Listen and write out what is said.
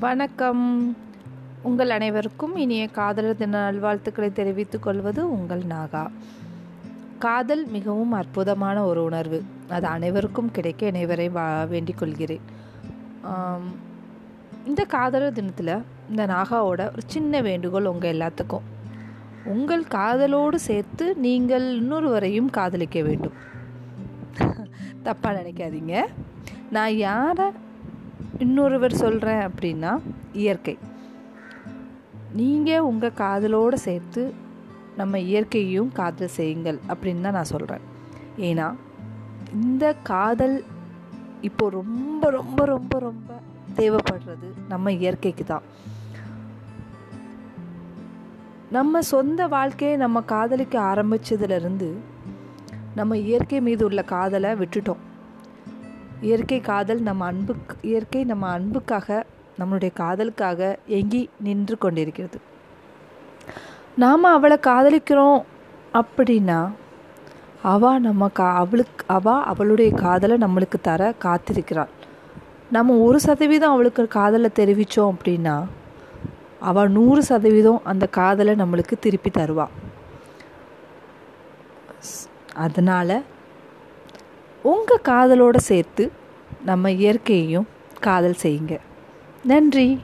வணக்கம். உங்கள் அனைவருக்கும் இனிய காதலர் தின நல்வாழ்த்துக்களை தெரிவித்துக் கொள்வது உங்கள் நாகா. காதல் மிகவும் அற்புதமான ஒரு உணர்வு. அது அனைவருக்கும் கிடைக்க அனைவரை வா வேண்டிக் கொள்கிறேன். இந்த காதலர் தினத்தில் இந்த நாகாவோட ஒரு சின்ன வேண்டுகோள் உங்கள் எல்லாத்துக்கும். உங்கள் காதலோடு சேர்த்து நீங்கள் இன்னொருவரையும் காதலிக்க வேண்டும். தப்பாக நினைக்காதீங்க. நான் யாரை இன்னொருவர் சொல்கிறேன் அப்படின்னா இயற்கை. நீங்கள் உங்கள் காதலோடு சேர்த்து நம்ம இயற்கையையும் காதல் செய்யுங்கள் அப்படின்னு தான் நான் சொல்கிறேன் ஏன்னா இந்த காதல் இப்போ ரொம்ப ரொம்ப ரொம்ப ரொம்ப தேவைப்படுறது நம்ம இயற்கைக்கு தான். நம்ம சொந்த வாழ்க்கையை நம்ம காதலிக்க ஆரம்பிச்சதுலேருந்து நம்ம இயற்கை மீது உள்ள காதலை விட்டுட்டோம். இயற்கை காதல் நம்ம அன்புக்கு இயற்கை நம்ம அன்புக்காக நம்மளுடைய காதலுக்காக எங்கி நின்று கொண்டிருக்கிறது. நாம் அவளை காதலிக்கிறோம் அப்படின்னா அவா நம்ம கா அவளுக்கு அவ அவளுடைய காதலை நம்மளுக்கு தர காத்திருக்கிறாள். நம்ம ஒரு சதவீதம் அவளுக்கு காதலை தெரிவித்தோம் அப்படின்னா அவள் நூறு சதவீதம் அந்த காதலை நம்மளுக்கு திருப்பி தருவா. அதனால் உங்கள் காதலோடு சேர்த்து நம்ம இயற்கையையும் காதல் செய்யுங்க. நன்றி.